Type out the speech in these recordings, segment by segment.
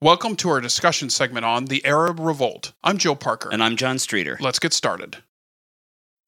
Welcome to our discussion segment on the Arab Revolt. I'm Joe Parker. And I'm John Streeter. Let's get started.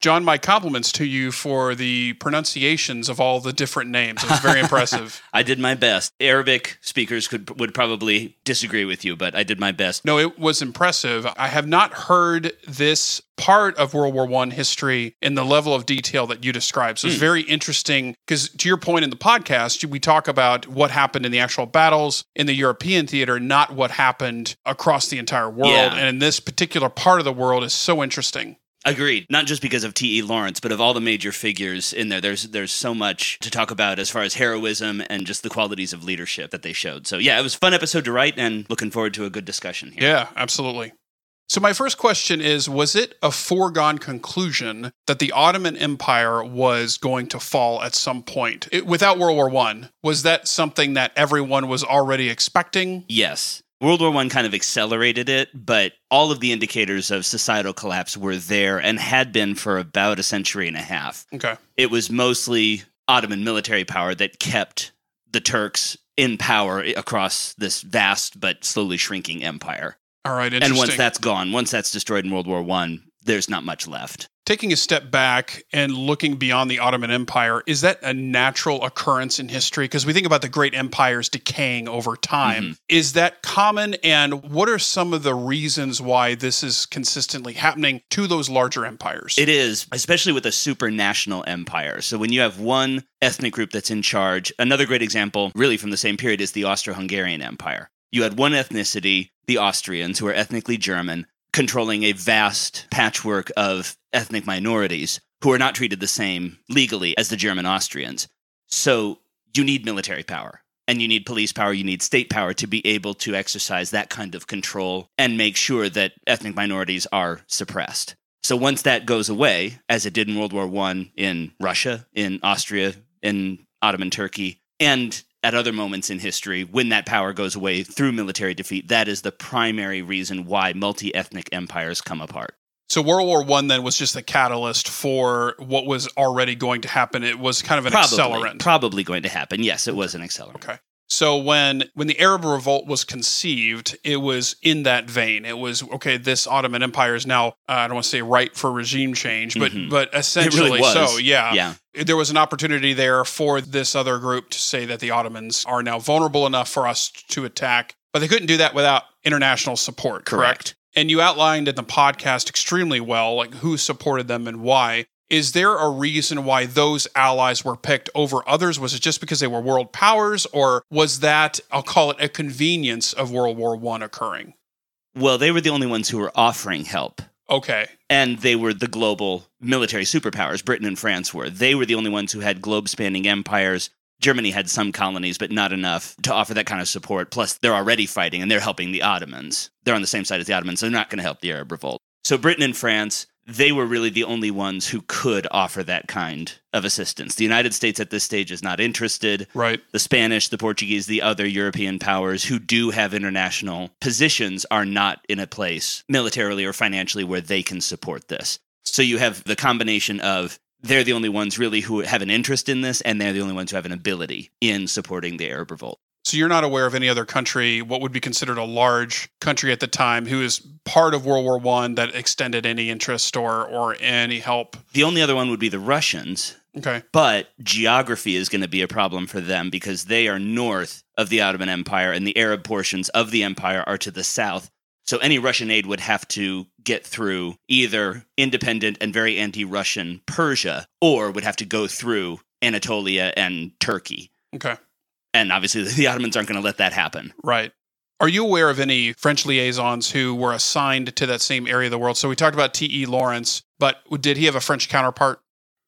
John, my compliments to you for the pronunciations of all the different names. It was very impressive. I did my best. Arabic speakers could would probably disagree with you, but I did my best. No, it was impressive. I have not heard this part of World War One history in the level of detail that you described. So it's Mm. very interesting because, to your point in the podcast, we talk about what happened in the actual battles in the European theater, not what happened across the entire world. Yeah. And in this particular part of the world is so interesting. Agreed. Not just because of T.E. Lawrence, but of all the major figures in there. There's there's so much to talk about as far as heroism and just the qualities of leadership that they showed. So yeah, it was a fun episode to write and looking forward to a good discussion here. Yeah, absolutely. So my first question is was it a foregone conclusion that the Ottoman Empire was going to fall at some point? It, without World War 1, was that something that everyone was already expecting? Yes. World War One kind of accelerated it, but all of the indicators of societal collapse were there and had been for about a century and a half. Okay. It was mostly Ottoman military power that kept the Turks in power across this vast but slowly shrinking empire. All right, And once that's gone, once that's destroyed in World War One, there's not much left. Taking a step back and looking beyond the Ottoman Empire, is that a natural occurrence in history? Because we think about the great empires decaying over time. Mm-hmm. Is that common? And what are some of the reasons why this is consistently happening to those larger empires? It is, especially with a supranational empire. So when you have one ethnic group that's in charge, another great example, really from the same period, is the Austro Hungarian Empire. You had one ethnicity, the Austrians, who are ethnically German, controlling a vast patchwork of ethnic minorities who are not treated the same legally as the German Austrians. So you need military power and you need police power, you need state power to be able to exercise that kind of control and make sure that ethnic minorities are suppressed. So once that goes away, as it did in World War One in Russia, in Austria, in Ottoman Turkey, and at other moments in history, when that power goes away through military defeat, that is the primary reason why multi ethnic empires come apart. So World War One then was just the catalyst for what was already going to happen. It was kind of an Probably, accelerant. probably going to happen. Yes, it was an accelerant. Okay. So when when the Arab Revolt was conceived, it was in that vein. It was okay. This Ottoman Empire is now uh, I don't want to say ripe for regime change, but Mhm. but essentially was. so. Yeah. Yeah. There was an opportunity there for this other group to say that the Ottomans are now vulnerable enough for us to attack, but they couldn't do that without international support. correct? Correct. And you outlined in the podcast extremely well, like who supported them and why. Is there a reason why those allies were picked over others? Was it just because they were world powers, or was that, I'll call it a convenience of World War One occurring? Well, they were the only ones who were offering help. Okay. and they were the global military superpowers. Britain and France were. They were the only ones who had globe spanning empires. Germany had some colonies, but not enough to offer that kind of support. Plus, they're already fighting and they're helping the Ottomans. They're on the same side as the Ottomans, so they're not going to help the Arab revolt. So, Britain and France, they were really the only ones who could offer that kind of assistance. The United States at this stage is not interested Right. the Spanish, the Portuguese, the other European powers who do have international positions are not in a place militarily or financially where they can support this. So you have the combination of they're the only ones really who have an interest in this, and they're the only ones who have an ability in supporting the Arab revolt. So you're not aware of any other country, what would be considered a large country at the time, who is part of World War One that extended any interest or or any help? The only other one would be the Russians, Okay. but geography is going to be a problem for them because they are north of the Ottoman Empire and the Arab portions of the empire are to the south. So any Russian aid would have to get through either independent and very anti Russian Persia or would have to go through Anatolia and Turkey. Okay. And obviously, the Ottomans aren't going to let that happen. Right. Are you aware of any French liaisons who were assigned to that same area of the world? So we talked about T.E. Lawrence, but did he have a French counterpart?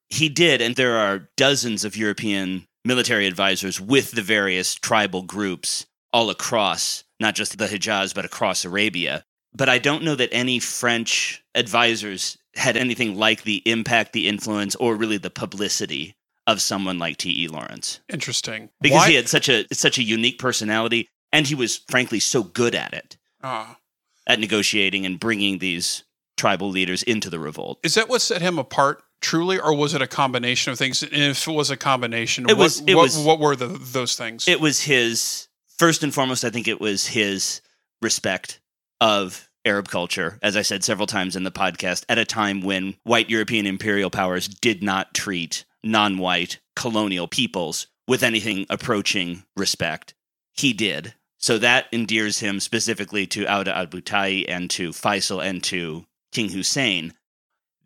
He did, and there are dozens of European military advisors with the various tribal groups all across, not just the Hijaz, but across Arabia. But I don't know that any French advisors had anything like the impact, the influence, or really the publicity of someone like T.E. Lawrence. Interesting. Because Why- he had such a such a unique personality, and he was frankly so good at it, Ah. at negotiating and bringing these tribal leaders into the revolt. is that what set him apart? Truly, or was it a combination of things? And if it was a combination, It what, was- it what, was- what were the, those things? It was his first and foremost. I think it was his respect of Arab culture, as I said several times in the podcast, at a time when white European imperial powers did not treat non white colonial peoples with anything approaching respect. He did. So that endears him specifically to Auda Abu Tayi and to Faisal and to King Hussein.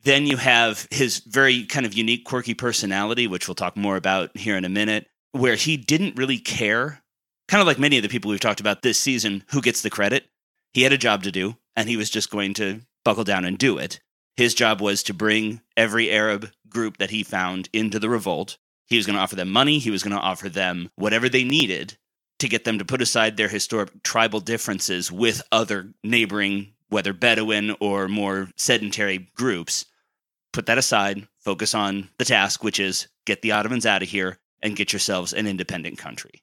Then you have his very kind of unique, quirky personality, which we'll talk more about here in a minute, where he didn't really care, kind of like many of the people we've talked about this season, who gets the credit. He had a job to do, and he was just going to buckle down and do it. His job was to bring every Arab group that he found into the revolt. He was going to offer them money, he was going to offer them whatever they needed to get them to put aside their historic tribal differences with other neighboring, whether Bedouin or more sedentary groups. Put that aside, focus on the task, which is get the Ottomans out of here and get yourselves an independent country.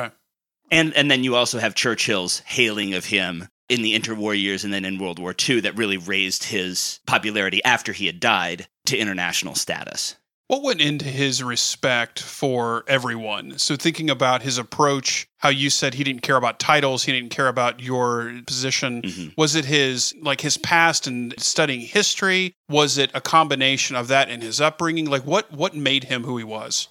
Okay. And and then you also have Churchill's hailing of him in the interwar years and then in World War II that really raised his popularity after he had died to international status. What went into his respect for everyone? So, thinking about his approach, how you said he didn't care about titles, he didn't care about your position. Mhm. Was it his, like his past and studying history? Was it a combination of that and his upbringing? Like, what, what made him who he was?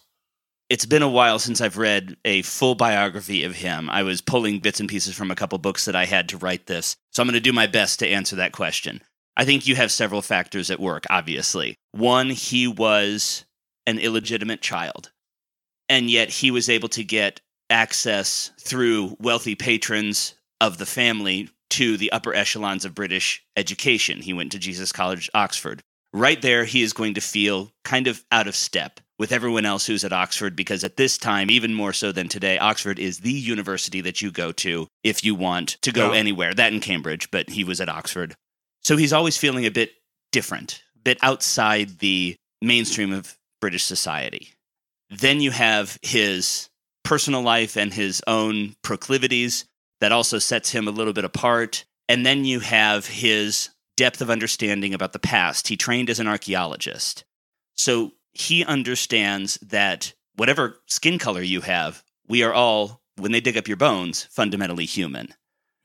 It's been a while since I've read a full biography of him. I was pulling bits and pieces from a couple books that I had to write this. So I'm going to do my best to answer that question. I think you have several factors at work, obviously. One, he was an illegitimate child, and yet he was able to get access through wealthy patrons of the family to the upper echelons of British education. He went to Jesus College, Oxford. Right there, he is going to feel kind of out of step with everyone else who's at Oxford because at this time, even more so than today, Oxford is the university that you go to if you want to go Yeah. anywhere. That in Cambridge, but he was at Oxford. So he's always feeling a bit different, a bit outside the mainstream of British society. Then you have his personal life and his own proclivities that also sets him a little bit apart. And then you have his depth of understanding about the past. He trained as an archaeologist. So he understands that whatever skin color you have, we are all, when they dig up your bones, fundamentally human.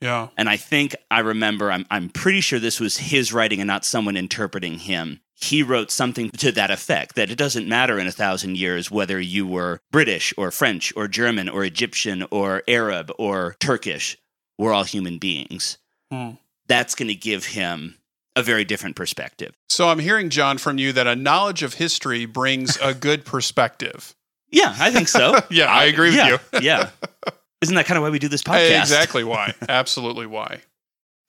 Yeah. And I think I remember, I'm, I'm pretty sure this was his writing and not someone interpreting him. He wrote something to that effect that it doesn't matter in a thousand years whether you were British or French or German or Egyptian or Arab or Turkish. We're all human beings. Hmm. That's going to give him a very different perspective. So, I'm hearing, John, from you that a knowledge of history brings a good perspective. Yeah, I think so. Yeah, I agree with yeah, you. yeah. Isn't that kind of why we do this podcast? Exactly why. Absolutely why.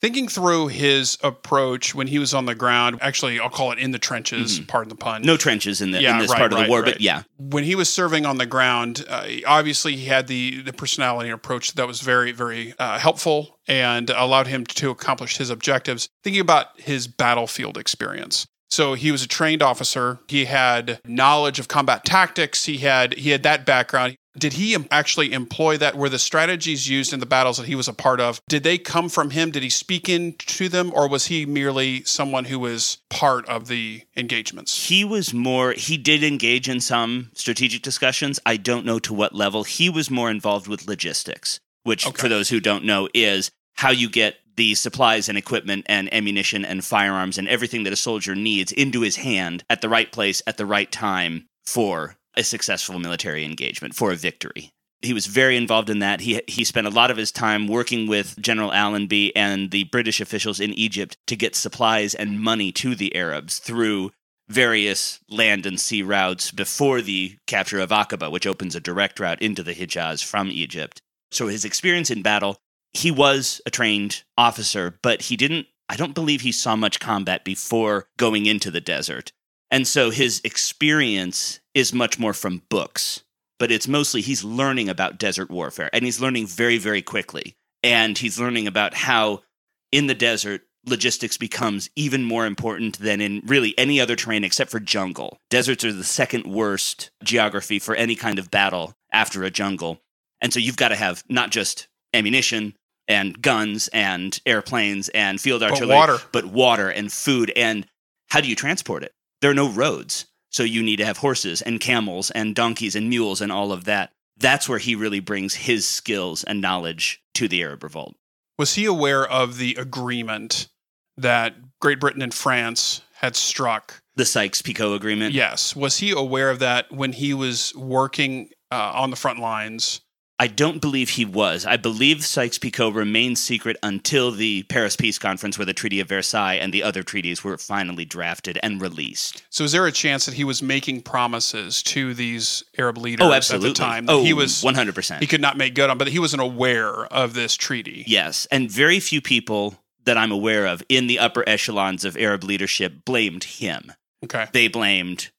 Thinking through his approach when he was on the ground, actually, I'll call it in the trenches, pardon the pun. No trenches in, the, Yeah, in this right, part of the right, war, right. but yeah. when he was serving on the ground, uh, obviously he had the the personality and approach that was very very uh, helpful and allowed him to accomplish his objectives. Thinking about his battlefield experience. So he was a trained officer. He had knowledge of combat tactics. He had he had that background. Did he actually employ that? Were the strategies used in the battles that he was a part of? Did they come from him? Did he speak into them, or was he merely someone who was part of the engagements? He was more, he did engage in some strategic discussions. I don't know to what level. He was more involved with logistics, which, Okay. for those who don't know, is how you get the supplies and equipment and ammunition and firearms and everything that a soldier needs into his hand at the right place at the right time for a successful military engagement, for a victory. He was very involved in that. He he spent a lot of his time working with General Allenby and the British officials in Egypt to get supplies and money to the Arabs through various land and sea routes before the capture of Aqaba, which opens a direct route into the Hijaz from Egypt. So his experience in battle, he was a trained officer, but he didn't I don't believe he saw much combat before going into the desert. And so his experience is much more from books, but it's mostly he's learning about desert warfare and he's learning very, very quickly. And he's learning about how in the desert, logistics becomes even more important than in really any other terrain except for jungle. Deserts are the second worst geography for any kind of battle after a jungle. And so you've got to have not just ammunition and guns and airplanes and field But artillery, water. but water and food. And how do you transport it? There are no roads. So you need to have horses and camels and donkeys and mules and all of that. That's where he really brings his skills and knowledge to the Arab revolt. Was he aware of the agreement that Great Britain and France had struck? The Sykes-Picot Agreement. Yes. Was he aware of that when he was working uh, on the front lines? I don't believe he was. I believe Sykes-Picot remained secret until the Paris Peace Conference, where the Treaty of Versailles and the other treaties were finally drafted and released. So, is there a chance that he was making promises to these Arab leaders Oh, absolutely. at the time? that oh, he was one hundred percent. he could not make good on, but he wasn't aware of this treaty. Yes, and very few people that I'm aware of in the upper echelons of Arab leadership blamed him. Okay. They blamed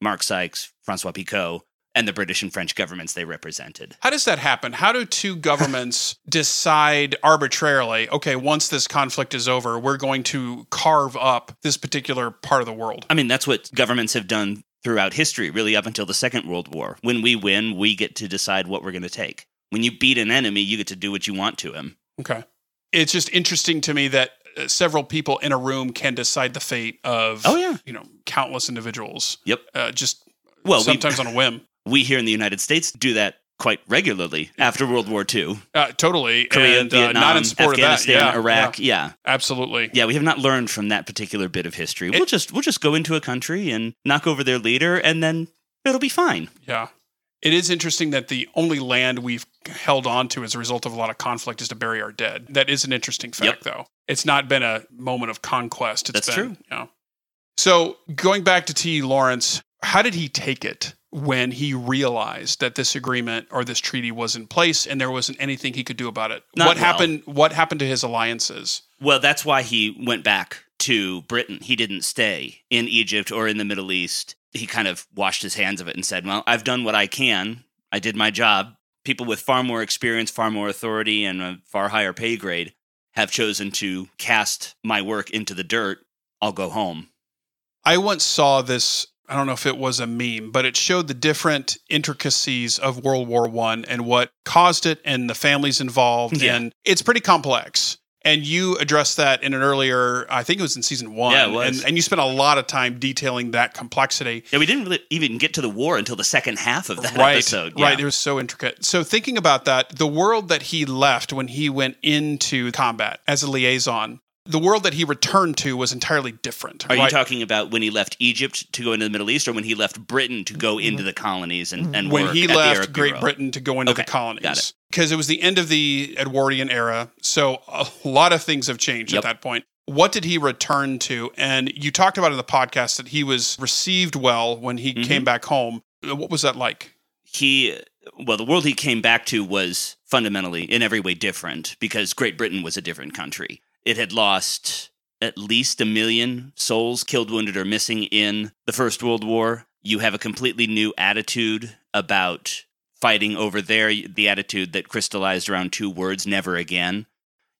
Mark Sykes, Francois Picot, and the British and French governments they represented. How does that happen? How do two governments decide arbitrarily, okay, once this conflict is over, we're going to carve up this particular part of the world? I mean, that's what governments have done throughout history, really up until the Second World War. When we win, we get to decide what we're going to take. When you beat an enemy, you get to do what you want to him. Okay. It's just interesting to me that uh, several people in a room can decide the fate of, Oh, yeah. you know, countless individuals. Yep. Uh, just Well, we- sometimes on a whim. We here in the United States do that quite regularly after World War II. Uh, totally. Korea, and, uh, Vietnam, not in support Afghanistan. Yeah, Iraq. yeah, Yeah. absolutely. yeah, We have not learned from that particular bit of history. It- we'll just we'll just go into a country and knock over their leader, and then it'll be fine. Yeah. It is interesting that the only land we've held on to as a result of a lot of conflict is to bury our dead. That is an interesting fact, Yep. though. It's not been a moment of conquest. It's That's been, true. You know. So going back to T. Lawrence, how did he take it when he realized that this agreement or this treaty was in place and there wasn't anything he could do about it? Not what well. happened? What happened to his alliances? Well, that's why he went back to Britain. He didn't stay in Egypt or in the Middle East. He kind of washed his hands of it and said, "Well, I've done what I can. I did my job. People with far more experience, far more authority, and a far higher pay grade have chosen to cast my work into the dirt. I'll go home." I once saw this. I don't know if it was a meme, but it showed the different intricacies of World War One and what caused it, and the families involved, Yeah. and it's pretty complex. And you addressed that in an earlier, I think it was in season one, Yeah, it was. And, and you spent a lot of time detailing that complexity. Yeah, we didn't really even get to the war until the second half of that right, episode. Yeah. right. It was so intricate. So thinking about that, the world that he left when he went into combat as a liaison, the world that he returned to was entirely different. Are you talking about when he left Egypt to go into the Middle East, or when he left Britain to go into the colonies and, and when work he at the left Great Bureau? Britain to go into Okay, the colonies. got it. Because it was the end of the Edwardian era. So a lot of things have changed Yep. at that point. What did he return to? And you talked about in the podcast that he was received well when he Mhm. came back home. What was that like? He, well, the world he came back to was fundamentally in every way different because Great Britain was a different country. It had lost at least a million souls killed, wounded, or missing in the First World War. You have a completely new attitude about fighting over there, the attitude that crystallized around two words never again.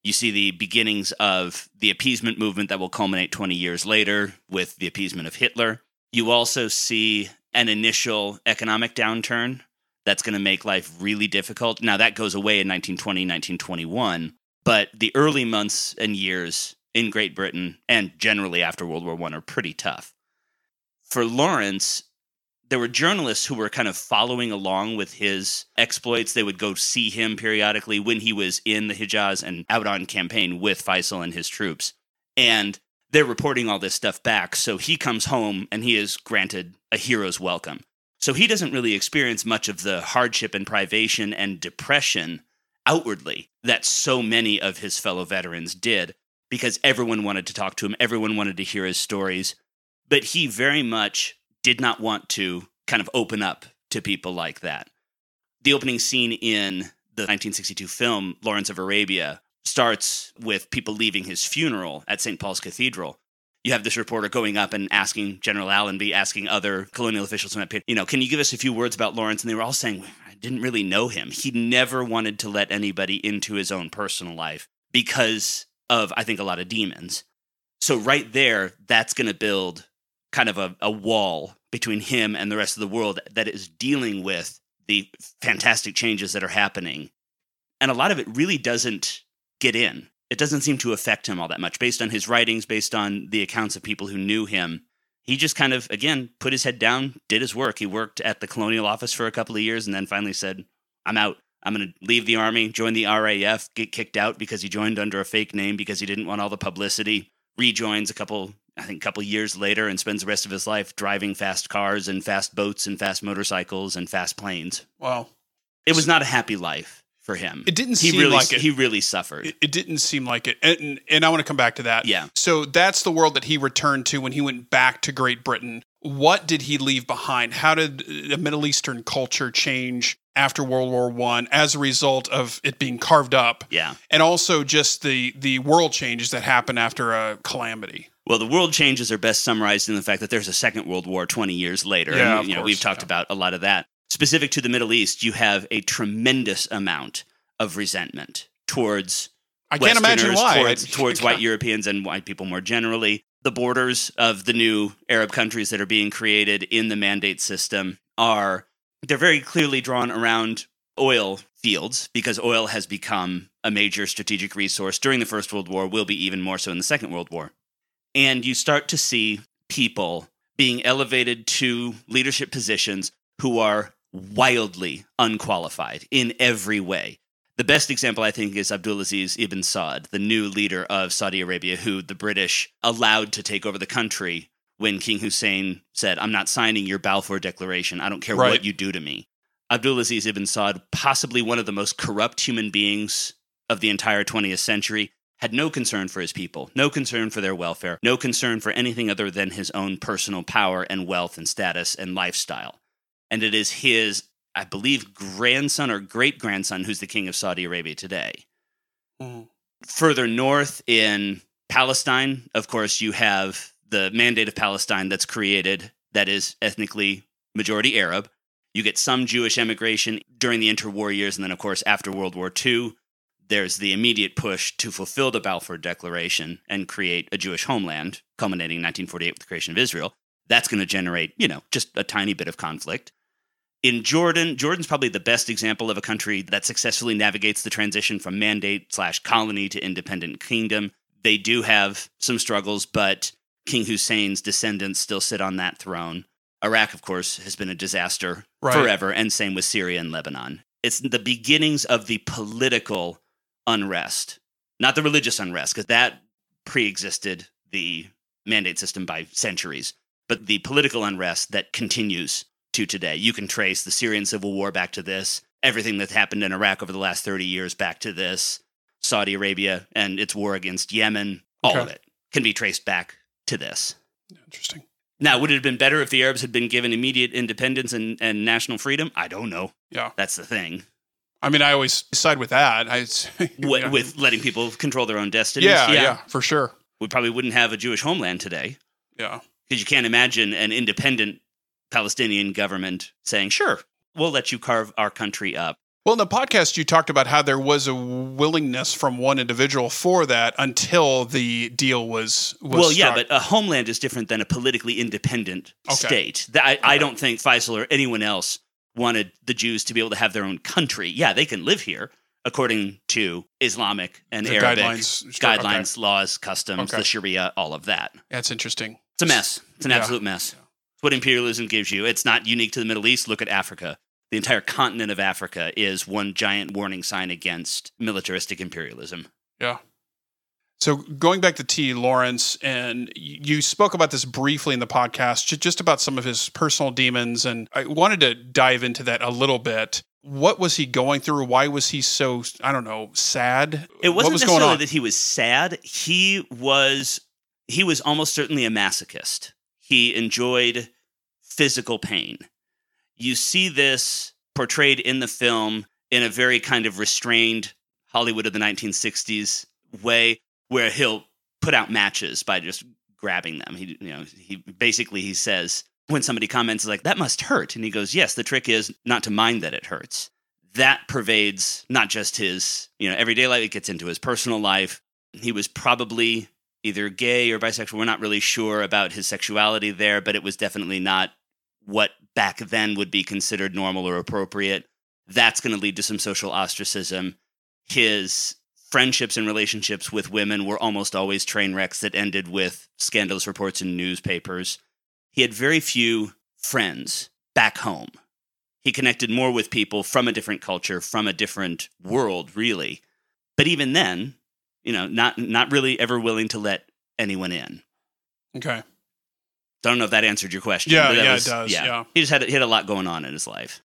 You see the beginnings of the appeasement movement that will culminate 20 years later with the appeasement of Hitler. You also see an initial economic downturn that's going to make life really difficult. Now, that goes away in 1920, 1921, but the early months and years in Great Britain and generally after World War I are pretty tough. For Lawrence, there were journalists who were kind of following along with his exploits. They would go see him periodically when he was in the Hijaz and out on campaign with Faisal and his troops. And they're reporting all this stuff back. So he comes home and he is granted a hero's welcome. So he doesn't really experience much of the hardship and privation and depression outwardly that so many of his fellow veterans did because everyone wanted to talk to him, everyone wanted to hear his stories. But he very much did not want to kind of open up to people like that. The opening scene in the 1962 film Lawrence of Arabia starts with people leaving his funeral at St. Paul's Cathedral. You have this reporter going up and asking General Allenby, asking other colonial officials you know, can you give us a few words about Lawrence? And they were all saying, didn't really know him. He never wanted to let anybody into his own personal life because of, I think, a lot of demons. So, right there, that's going to build kind of a, a wall between him and the rest of the world that is dealing with the fantastic changes that are happening. And a lot of it really doesn't get in. It doesn't seem to affect him all that much based on his writings, based on the accounts of people who knew him. He just kind of, again, put his head down, did his work. He worked at the colonial office for a couple of years and then finally said, I'm out. I'm going to leave the army, join the RAF, get kicked out because he joined under a fake name because he didn't want all the publicity. Rejoins a couple, I think, a couple years later and spends the rest of his life driving fast cars and fast boats and fast motorcycles and fast planes. Wow. It was not a happy life for him. It didn't he seem really, like it. He really suffered. It, it didn't seem like it. And, and I want to come back to that. yeah. So that's the world that he returned to when he went back to Great Britain. What did he leave behind? How did uh, the Middle Eastern culture change after World War One as a result of it being carved up, Yeah. and also just the the world changes that happen after a calamity? Well, the world changes are best summarized in the fact that there's a second world war 20 years later. Yeah, and, you know, course, we've talked yeah. about a lot of that. Specific to the Middle East, you have a tremendous amount of resentment towards I can't imagine why. towards, towards white Europeans and white people more generally. The borders of the new Arab countries that are being created in the mandate system are they're very clearly drawn around oil fields because oil has become a major strategic resource during the First World War, will be even more so in the Second World War. And you start to see people being elevated to leadership positions who are wildly unqualified in every way. The best example, I think, is Abdulaziz ibn Saud, the new leader of Saudi Arabia, who the British allowed to take over the country when King Hussein said, I'm not signing your Balfour Declaration. I don't care Right. what you do to me. Abdulaziz ibn Saud, possibly one of the most corrupt human beings of the entire 20th century, had no concern for his people, no concern for their welfare, no concern for anything other than his own personal power and wealth and status and lifestyle. And it is his, I believe, grandson or great grandson who's the king of Saudi Arabia today. Mhm. Further north in Palestine, of course, you have the Mandate of Palestine that's created that is ethnically majority Arab. You get some Jewish emigration during the interwar years, and then, of course, after World War II, there's the immediate push to fulfill the Balfour Declaration and create a Jewish homeland, culminating in 1948 with the creation of Israel. That's going to generate, you know, just a tiny bit of conflict. In Jordan, Jordan's probably the best example of a country that successfully navigates the transition from mandate slash colony to independent kingdom. They do have some struggles, but King Hussein's descendants still sit on that throne. Iraq, of course, has been a disaster Right. forever, and same with Syria and Lebanon. It's the beginnings of the political unrest, not the religious unrest, because that pre existed the mandate system by centuries, but the political unrest that continues to today. You can trace the Syrian civil war back to this, everything that's happened in Iraq over the last 30 years back to this, Saudi Arabia and its war against Yemen, all of it can be traced back to this. Interesting. Now, would it have been better if the Arabs had been given immediate independence and, and national freedom? I don't know. Yeah. That's the thing. I mean, I always side with that. I, With, yeah. with letting people control their own destinies. yeah, yeah, for sure. We probably wouldn't have a Jewish homeland today Yeah. because you can't imagine an independent Palestinian government saying, sure, we'll let you carve our country up. Well, in the podcast, you talked about how there was a willingness from one individual for that until the deal was. was well, yeah, struck. but a homeland is different than a politically independent Okay. state. That, I, I don't think Faisal or anyone else wanted the Jews to be able to have their own country. Yeah, they can live here according to Islamic and The Arabic guidelines- sure, okay. laws, customs, Okay. the Sharia, all of that. that's interesting. It's a mess. It's an Yeah. absolute mess. It's what imperialism gives you. It's not unique to the Middle East. Look at Africa. The entire continent of Africa is one giant warning sign against militaristic imperialism. Yeah. So going back to T. Lawrence, and you spoke about this briefly in the podcast, just about some of his personal demons, and I wanted to dive into that a little bit. What was he going through? Why was he so I don't know sad? It wasn't what was necessarily going on? that he was sad. He was he was almost certainly a masochist. He enjoyed physical pain. You see this portrayed in the film in a very kind of restrained Hollywood of the 1960s way where he'll put out matches by just grabbing them. He you know, he basically he says when somebody comments like that must hurt and he goes, "Yes, the trick is not to mind that it hurts." That pervades not just his, you know, everyday life, it gets into his personal life. He was probably either gay or bisexual. We're not really sure about his sexuality there, but it was definitely not what back then would be considered normal or appropriate. That's going to lead to some social ostracism. His friendships and relationships with women were almost always train wrecks that ended with scandalous reports in newspapers. He had very few friends back home. He connected more with people from a different culture, from a different world, really. But even then, you know, not not really ever willing to let anyone in. Okay. I don't know if that answered your question. Yeah, but that yeah, it was- does, yeah. He just had he had a lot going on in his life.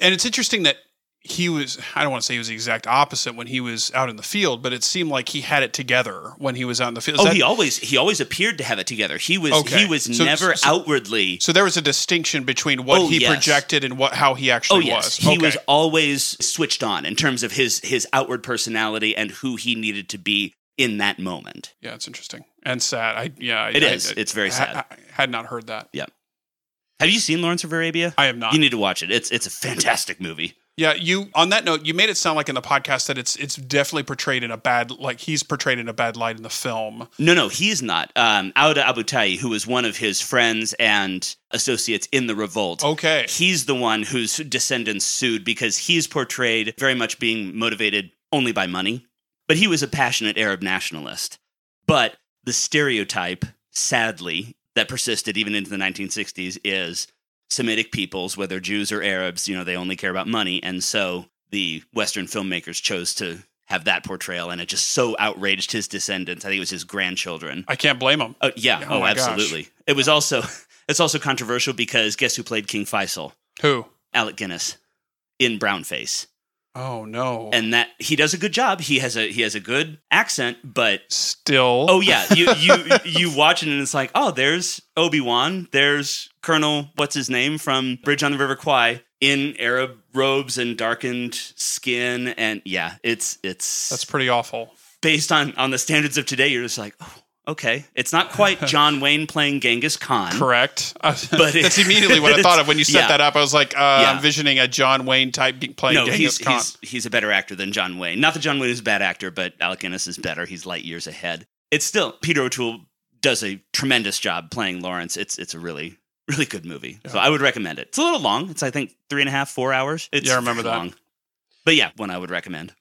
And it's interesting that he was, I don't want to say he was the exact opposite when he was out in the field, but it seemed like he had it together when he was out in the field. Is oh, that- he always he always appeared to have it together. He was Okay. he was So- never so- outwardly. so there was a distinction between what Oh, he yes. projected and what how he Oh actually yes, was. he Okay. was always switched on in terms of his his outward personality and who he needed to be in that moment. Yeah, it's interesting and sad. I yeah, I- It I- is. It's very I- sad. I, had not heard that. Yeah. Have you seen Lawrence of Arabia? I have not. You need to watch it. It's it's a fantastic movie. Yeah, you on that note, you made it sound like in the podcast that it's it's definitely portrayed in a bad like he's portrayed in a bad light in the film. No, no, he's not. Um, Auda Abu Tayi, who was one of his friends and associates in the revolt, Okay. he's the one whose descendants sued because he's portrayed very much being motivated only by money. But he was a passionate Arab nationalist. But the stereotype, sadly, that persisted even into the 1960s is Semitic peoples, whether Jews or Arabs, you know, they only care about money. And so the Western filmmakers chose to have that portrayal, and it just so outraged his descendants. I think it was his grandchildren. I can't blame him. Oh yeah, Oh oh, my gosh. absolutely. It was also it's also controversial because guess who played King Faisal? Who? Alec Guinness in brownface. Oh no. And that he does a good job. He has a he has a good accent, but still. oh yeah, you you you watch it and it's like, "Oh, there's Obi-Wan, there's Colonel what's his name from Bridge on the River Kwai in Arab robes and darkened skin and yeah, it's it's That's pretty awful. based on on the standards of today, you're just like, "Oh, okay. It's not quite John Wayne playing Genghis Khan." Correct. But that's immediately what I thought of when you set Yeah. that up. I was like, uh, Yeah. I'm envisioning a John Wayne type playing no, Genghis he's, Khan. he's he's a better actor than John Wayne. Not that John Wayne is a bad actor, but Alec Guinness is better. He's light years ahead. It's still Peter O'Toole does a tremendous job playing Lawrence. It's it's a really really good movie. So I would recommend it. It's a little long. It's I think three and a half four hours. It's Yeah, I remember that. long. But yeah, one I would recommend.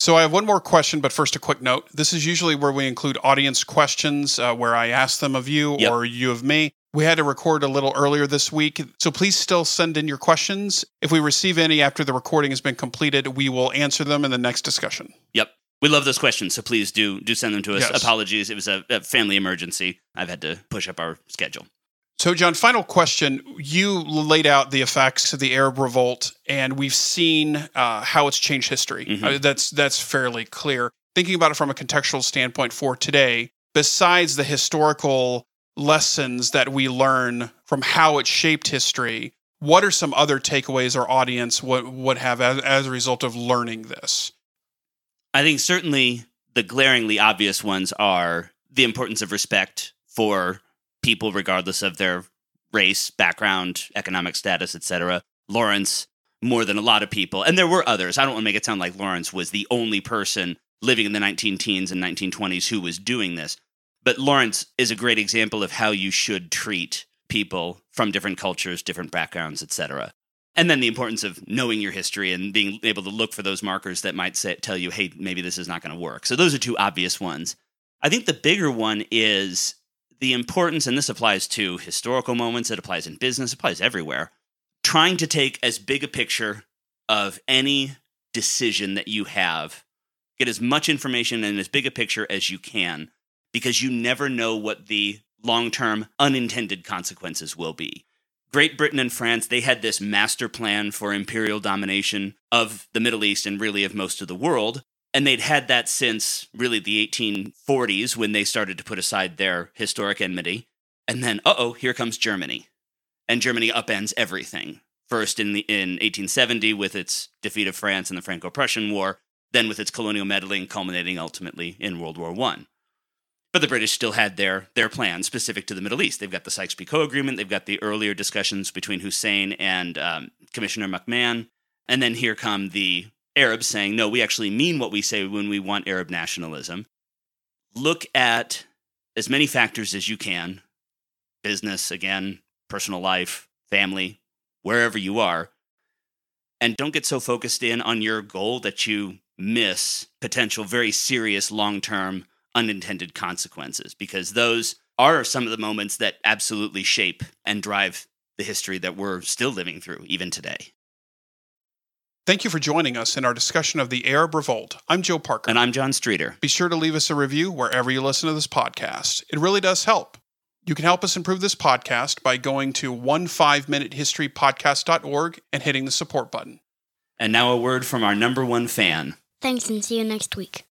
So I have one more question, but first a quick note. This is usually where we include audience questions, uh, where I ask them of you Yep. or you of me. We had to record a little earlier this week, so please still send in your questions. If we receive any after the recording has been completed, we will answer them in the next discussion. Yep. We love those questions, so please do do send them to us. Yes. Apologies, it was a, a family emergency. I've had to push up our schedule. So, John, final question. You laid out the effects of the Arab Revolt, and we've seen uh, how it's changed history. Mhm. Uh, that's that's fairly clear. Thinking about it from a contextual standpoint for today, besides the historical lessons that we learn from how it shaped history, what are some other takeaways our audience would, would have as, as a result of learning this? I think certainly the glaringly obvious ones are the importance of respect for people regardless of their race, background, economic status, etc. Lawrence more than a lot of people, and there were others. I don't want to make it sound like Lawrence was the only person living in the 19 teens and 1920s who was doing this. But Lawrence is a great example of how you should treat people from different cultures, different backgrounds, etc. And then the importance of knowing your history and being able to look for those markers that might say, tell you, hey, maybe this is not going to work. So those are two obvious ones. I think the bigger one is the importance, and this applies to historical moments, it applies in business, it applies everywhere. Trying to take as big a picture of any decision that you have, get as much information and as big a picture as you can, because you never know what the long term unintended consequences will be. Great Britain and France, they had this master plan for imperial domination of the Middle East and really of most of the world. And they'd had that since really the 1840s when they started to put aside their historic enmity. And then, uh oh, here comes Germany. And Germany upends everything. First in, the, in 1870 with its defeat of France in the Franco Prussian War, then with its colonial meddling culminating ultimately in World War I. But the British still had their their plan specific to the Middle East. They've got the Sykes-Picot Agreement. They've got the earlier discussions between Hussein and um, Commissioner McMahon, and then here come the Arabs saying, "No, we actually mean what we say when we want Arab nationalism." Look at as many factors as you can: business, again, personal life, family, wherever you are, and don't get so focused in on your goal that you miss potential very serious long-term unintended consequences because those are some of the moments that absolutely shape and drive the history that we're still living through even today. Thank you for joining us in our discussion of the Arab Revolt. I'm Joe Parker. And I'm John Streeter. Be sure to leave us a review wherever you listen to this podcast. It really does help. You can help us improve this podcast by going to one5minutehistorypodcast.org and hitting the support button. And now a word from our number one fan. Thanks and see you next week.